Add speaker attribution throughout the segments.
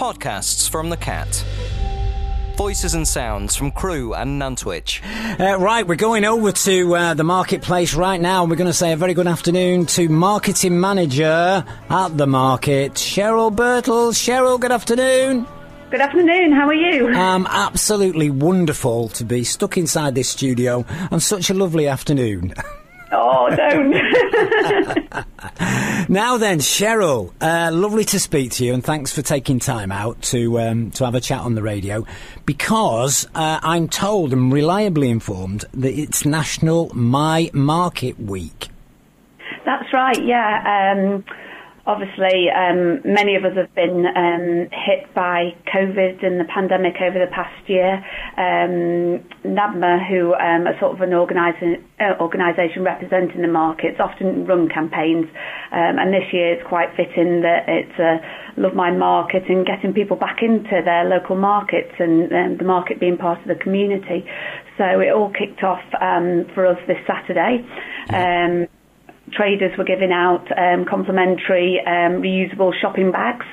Speaker 1: Podcasts from the Cat. Voices and sounds from Crewe and Nantwich.
Speaker 2: Uh, right, we're going over to uh, the marketplace right now. We're going to say a very good afternoon to marketing manager at the market, Cheryl Birtle. Cheryl, good afternoon.
Speaker 3: Good afternoon. How are you?
Speaker 2: Um, absolutely wonderful to be stuck inside this studio on such a lovely afternoon.
Speaker 3: Don't.
Speaker 2: now then, Cheryl, uh, lovely to speak to you, and thanks for taking time out to um, to have a chat on the radio. Because uh, I'm told and reliably informed that it's National My Market Week.
Speaker 3: That's right. Yeah. Um, obviously, um, many of us have been um, hit by COVID and the pandemic over the past year. Um, NABMA, who um, are sort of an organisa- uh, organisation representing the markets, often run campaigns, um, and this year it's quite fitting that it's a Love My Market and getting people back into their local markets and um, the market being part of the community. So it all kicked off um, for us this Saturday. Traders were giving out um, complimentary um, reusable shopping bags.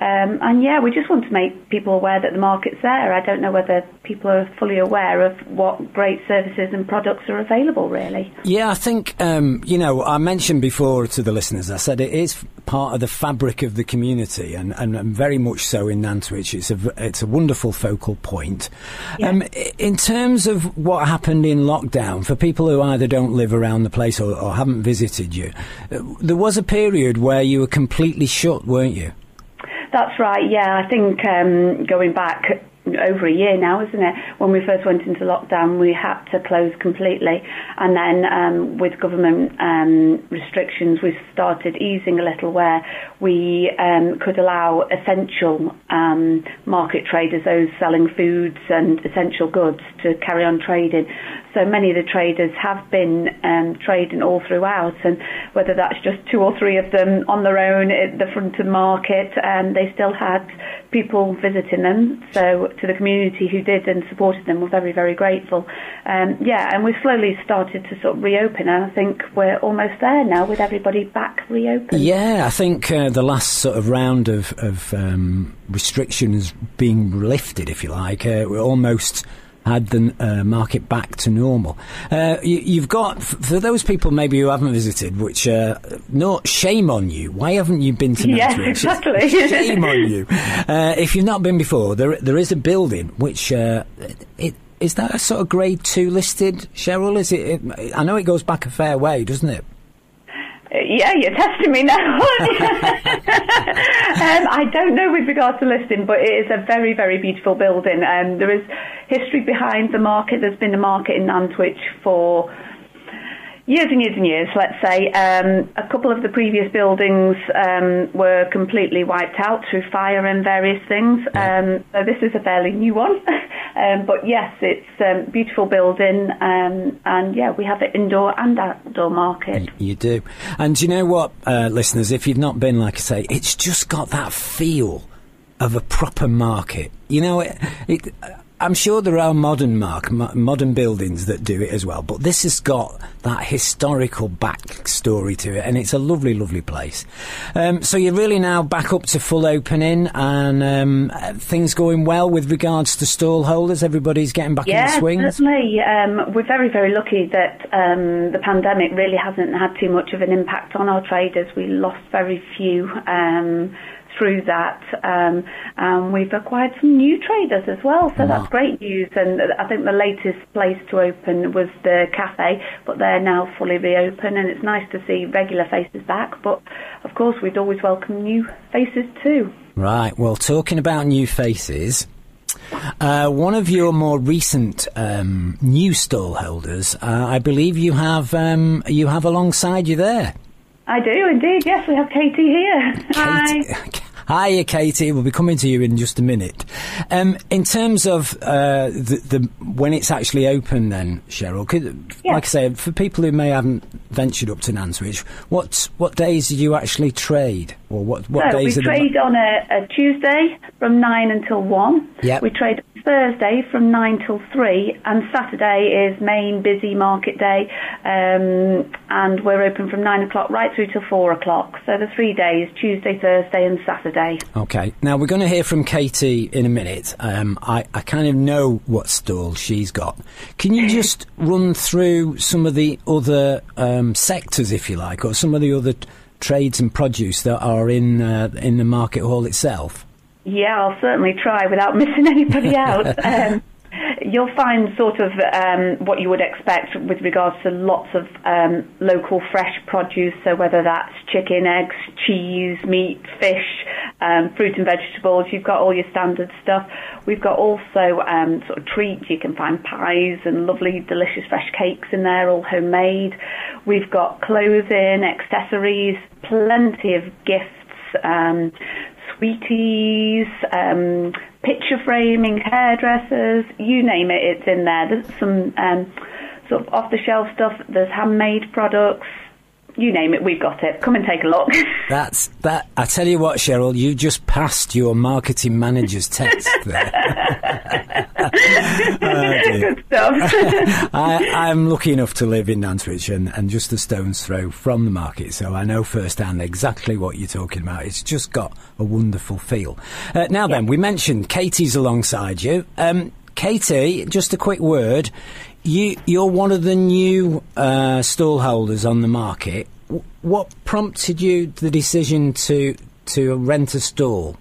Speaker 3: Um, and yeah, we just want to make people aware that the market's there. I don't know whether people are fully aware of what great services and products are available, really.
Speaker 2: Yeah, I think, um, you know, I mentioned before to the listeners, I said it is part of the fabric of the community and, and, and very much so in Nantwich. It's a, it's a wonderful focal point. Yeah. Um, in terms of what happened in lockdown, for people who either don't live around the place or, or haven't visited you, uh, there was a period where you were completely shut, weren't you?
Speaker 3: That's right. Yeah, I think um, going back over a year now, isn't it? When we first went into lockdown, we had to close completely, and then um, with government um, restrictions, we started easing a little, where we um, could allow essential um, market traders, those selling foods and essential goods, to carry on trading. So many of the traders have been um, trading all throughout, and whether that's just two or three of them on their own at the front of the market, um, they still had people visiting them. So to the community who did and supported them, we're very, very grateful. Um, yeah, and we've slowly started to sort of reopen, and I think we're almost there now with everybody back reopened.
Speaker 2: Yeah, I think uh, the last sort of round of, of um, restrictions being lifted, if you like, uh, we're almost had the uh, market back to normal. Uh, you, have got for those people maybe who haven't visited, which uh, no shame on you. Why haven't you been to
Speaker 3: Yes, exactly.
Speaker 2: shame on you. Uh, if you've not been before, there there is a building which uh, it. Is that a sort of grade two listed, Cheryl? Is it, it? I know it goes back a fair way, doesn't it?
Speaker 3: Yeah, you're testing me now. um, I don't know with regards to listing, but it is a very, very beautiful building. Um, there is history behind the market. There's been a market in Nantwich for years and years and years, let's say. Um, a couple of the previous buildings um, were completely wiped out through fire and various things. Um, so this is a fairly new one. Um, but yes, it's a um, beautiful building, um, and yeah, we have an indoor and outdoor market.
Speaker 2: You do. And you know what, uh, listeners, if you've not been, like I say, it's just got that feel of a proper market. You know, it, it I'm sure there are modern mark, modern buildings that do it as well, but this has got that historical backstory to it, and it's a lovely, lovely place. Um, so you're really now back up to full opening, and um, things going well with regards to stall holders. Everybody's getting back
Speaker 3: yeah,
Speaker 2: in the swing.
Speaker 3: certainly. Um, we're very, very lucky that um, the pandemic really hasn't had too much of an impact on our traders. We lost very few um, through that. Um, um, we've acquired some new traders as well, so wow. that's great news. And I think the latest place to open was the cafe, but they're now fully reopened, and it's nice to see regular faces back. But of course, we'd always welcome new faces too.
Speaker 2: Right. Well, talking about new faces. Uh, one of your more recent um, new stall holders, uh, I believe you have um, you have alongside you there.
Speaker 3: I do indeed. Yes, we have Katie here. Katie.
Speaker 2: Hi. Hiya, Katie. We'll be coming to you in just a minute. Um, in terms of uh, the, the, when it's actually open, then Cheryl, could, yeah. like I say, for people who may haven't ventured up to Nantwich, what what days do you actually trade, or what what
Speaker 3: so
Speaker 2: days?
Speaker 3: We trade on a, a, Tuesday from nine until one.
Speaker 2: Yeah.
Speaker 3: We trade Thursday from 9 till 3, and Saturday is main busy market day, um, and we're open from 9 o'clock right through till 4 o'clock. So the three days, Tuesday, Thursday, and Saturday day.
Speaker 2: Okay. Now we're going to hear from Katie in a minute. Um, I, I kind of know what stall she's got. Can you just run through some of the other um, sectors, if you like, or some of the other trades and produce that are in uh, in the market hall itself?
Speaker 3: Yeah, I'll certainly try without missing anybody out. um, you'll find sort of um, what you would expect with regards to lots of um, local fresh produce. So whether that's chicken, eggs, cheese, meat, fish, um, fruit and vegetables, you've got all your standard stuff. We've got also um, sort of treats. You can find pies and lovely, delicious fresh cakes in there, all homemade. We've got clothing, accessories, plenty of gifts. Um, sweeties, um, picture framing, hairdressers, you name it, it's in there. There's some um, sort of off the shelf stuff, there's handmade products, you name it, we've got it. Come and take a look.
Speaker 2: That's that. I tell you what, Cheryl, you just passed your marketing manager's test there.
Speaker 3: oh, Good stuff.
Speaker 2: I, am lucky enough to live in Nantwich and, and just a stone's throw from the market, so I know firsthand exactly what you're talking about. It's just got a wonderful feel. Uh, now then, we mentioned Katie's alongside you. Um, Katie, just a quick word. You, you're one of the new uh, stall holders on the market. W- what prompted you to the decision to to rent a stall?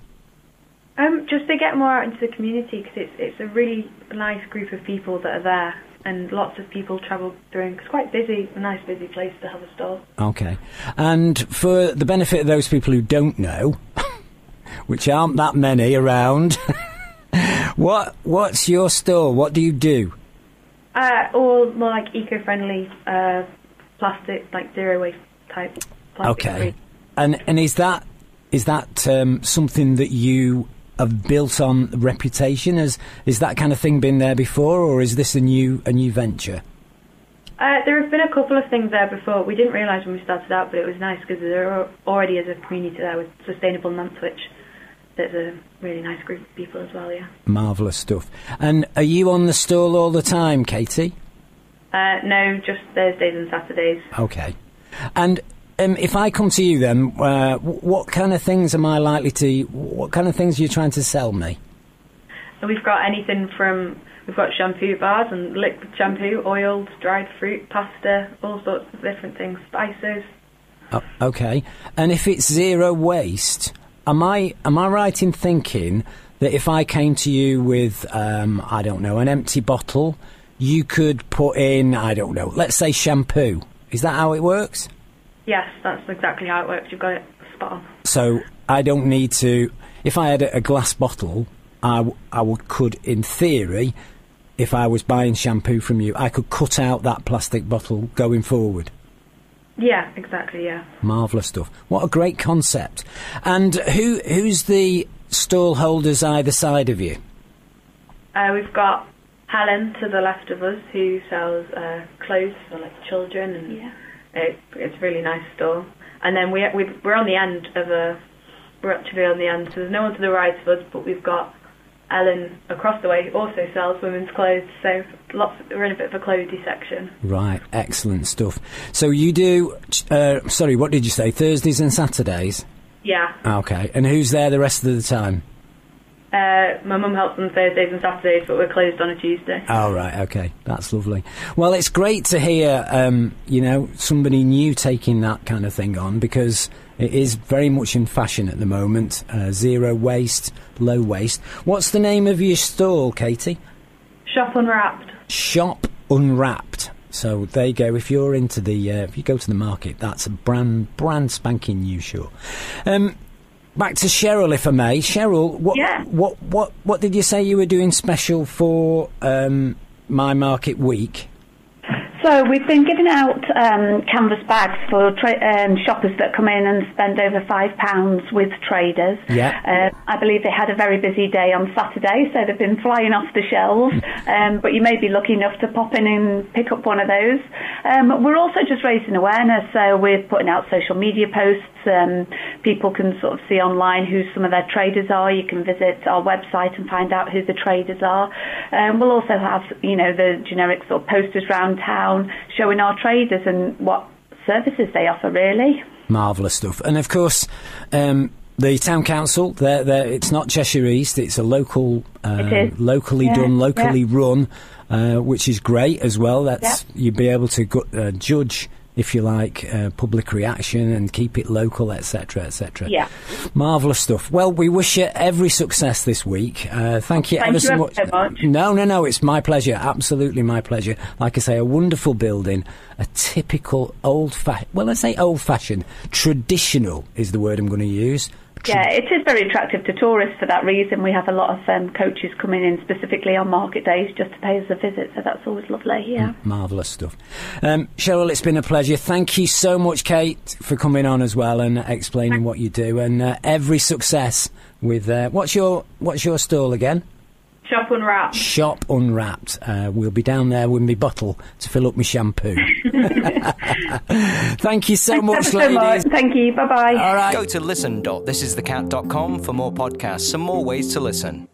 Speaker 4: Um, just to get more out into the community because it's it's a really nice group of people that are there, and lots of people travel through. It's quite busy, a nice busy place to have a stall.
Speaker 2: Okay, and for the benefit of those people who don't know, which aren't that many around, what what's your stall? What do you do?
Speaker 4: Uh, all more like eco-friendly uh, plastic, like zero waste type.
Speaker 2: Okay, and and is that is that um, something that you have built on reputation? As is that kind of thing been there before, or is this a new a new venture?
Speaker 4: Uh, there have been a couple of things there before. We didn't realise when we started out, but it was nice because there already is a community there with Sustainable Nantwich, there's a really nice group of people as well, yeah.
Speaker 2: Marvellous stuff. And are you on the stall all the time, Katie?
Speaker 4: Uh, no, just Thursdays and Saturdays.
Speaker 2: Okay. And um, if I come to you then, uh, what kind of things am I likely to, what kind of things are you trying to sell me?
Speaker 4: We've got anything from, we've got shampoo bars and liquid shampoo, oils, dried fruit, pasta, all sorts of different things, spices.
Speaker 2: Oh, okay. And if it's zero waste, am I am I right in thinking that if I came to you with um, I don't know an empty bottle, you could put in I don't know, let's say shampoo. Is that how it works?
Speaker 4: Yes, that's exactly how it works. You've got it spot on.
Speaker 2: So I don't need to. If I had a, glass bottle, I, w- I would could in theory, if I was buying shampoo from you, I could cut out that plastic bottle going forward.
Speaker 4: Yeah, exactly. Yeah.
Speaker 2: Marvelous stuff. What a great concept. And who who's the stall holders either side of you?
Speaker 4: Uh, we've got Helen to the left of us who sells uh, clothes for like children, and yeah. it, it's a really nice store. And then we we're on the end of a we're actually on the end, so there's no one to the right of us, but we've got Ellen across the way who also sells women's clothes, so lots. We're in a bit of a clothy section.
Speaker 2: Right, excellent stuff. So you do. Uh, sorry, what did you say? Thursdays and Saturdays.
Speaker 4: Yeah.
Speaker 2: Okay, and who's there the rest of the time?
Speaker 4: Uh, my mum helps on Thursdays and Saturdays, but we're closed on a Tuesday.
Speaker 2: Oh right, okay, that's lovely. Well, it's great to hear, um, you know, somebody new taking that kind of thing on because it is very much in fashion at the moment. Uh, zero waste, low waste. What's the name of your stall, Katie?
Speaker 4: Shop Unwrapped.
Speaker 2: Shop Unwrapped. So there you go. If you're into the, uh, if you go to the market, that's a brand brand spanking new show. Um, back to Cheryl, if I may. Cheryl, what
Speaker 3: yeah.
Speaker 2: what what what did you say you were doing special for um, my market week?
Speaker 3: So we've been giving out um, canvas bags for tra- um, shoppers that come in and spend over five pounds with traders.
Speaker 2: Yeah.
Speaker 3: Uh, I believe they had a very busy day on Saturday, so they've been flying off the shelves. um, but you may be lucky enough to pop in and pick up one of those. Um, we're also just raising awareness, so we're putting out social media posts. Um, people can sort of see online who some of their traders are. You can visit our website and find out who the traders are. Um, we'll also have, you know, the generic sort of posters around town showing our traders and what services they offer, really.
Speaker 2: Marvellous stuff. And of course, um, the town council. They're, they're, it's not Cheshire East. It's a local, uh,
Speaker 3: It
Speaker 2: locally
Speaker 3: Yeah,
Speaker 2: done, locally
Speaker 3: yeah.
Speaker 2: run, uh, which is great as well. That's
Speaker 3: Yeah.
Speaker 2: you'd be able to go, uh, judge, if you like, uh, public reaction and keep it local, etc., etc.
Speaker 3: Yeah.
Speaker 2: marvelous stuff. Well, we wish you every success this week. Uh, thank you
Speaker 3: Thank
Speaker 2: ever
Speaker 3: you
Speaker 2: so much.
Speaker 3: so much.
Speaker 2: No, no, no. It's my pleasure. Absolutely my pleasure. Like I say, a wonderful building, a typical old fashioned. Well, I say old fashioned. Traditional is the word I'm going to use.
Speaker 3: Yeah, it is very attractive to tourists for that reason. We have a lot of um, coaches coming in specifically on market days just to pay us a visit, so that's always lovely. Yeah.
Speaker 2: Marvellous stuff. Um, Cheryl, it's been a pleasure. Thank you so much, Kate, for coming on as well and explaining what you do. And uh, every success with uh, what's your what's your stall again?
Speaker 4: Shop Unwrapped.
Speaker 2: Shop Unwrapped. Uh, we'll be down there with my bottle to fill up my shampoo. Thank you so much,
Speaker 3: Thanks so much.
Speaker 2: ladies.
Speaker 3: Thank you. Bye bye.
Speaker 2: All right.
Speaker 1: Go to listen.thisisthecat.com for more podcasts and more ways to listen.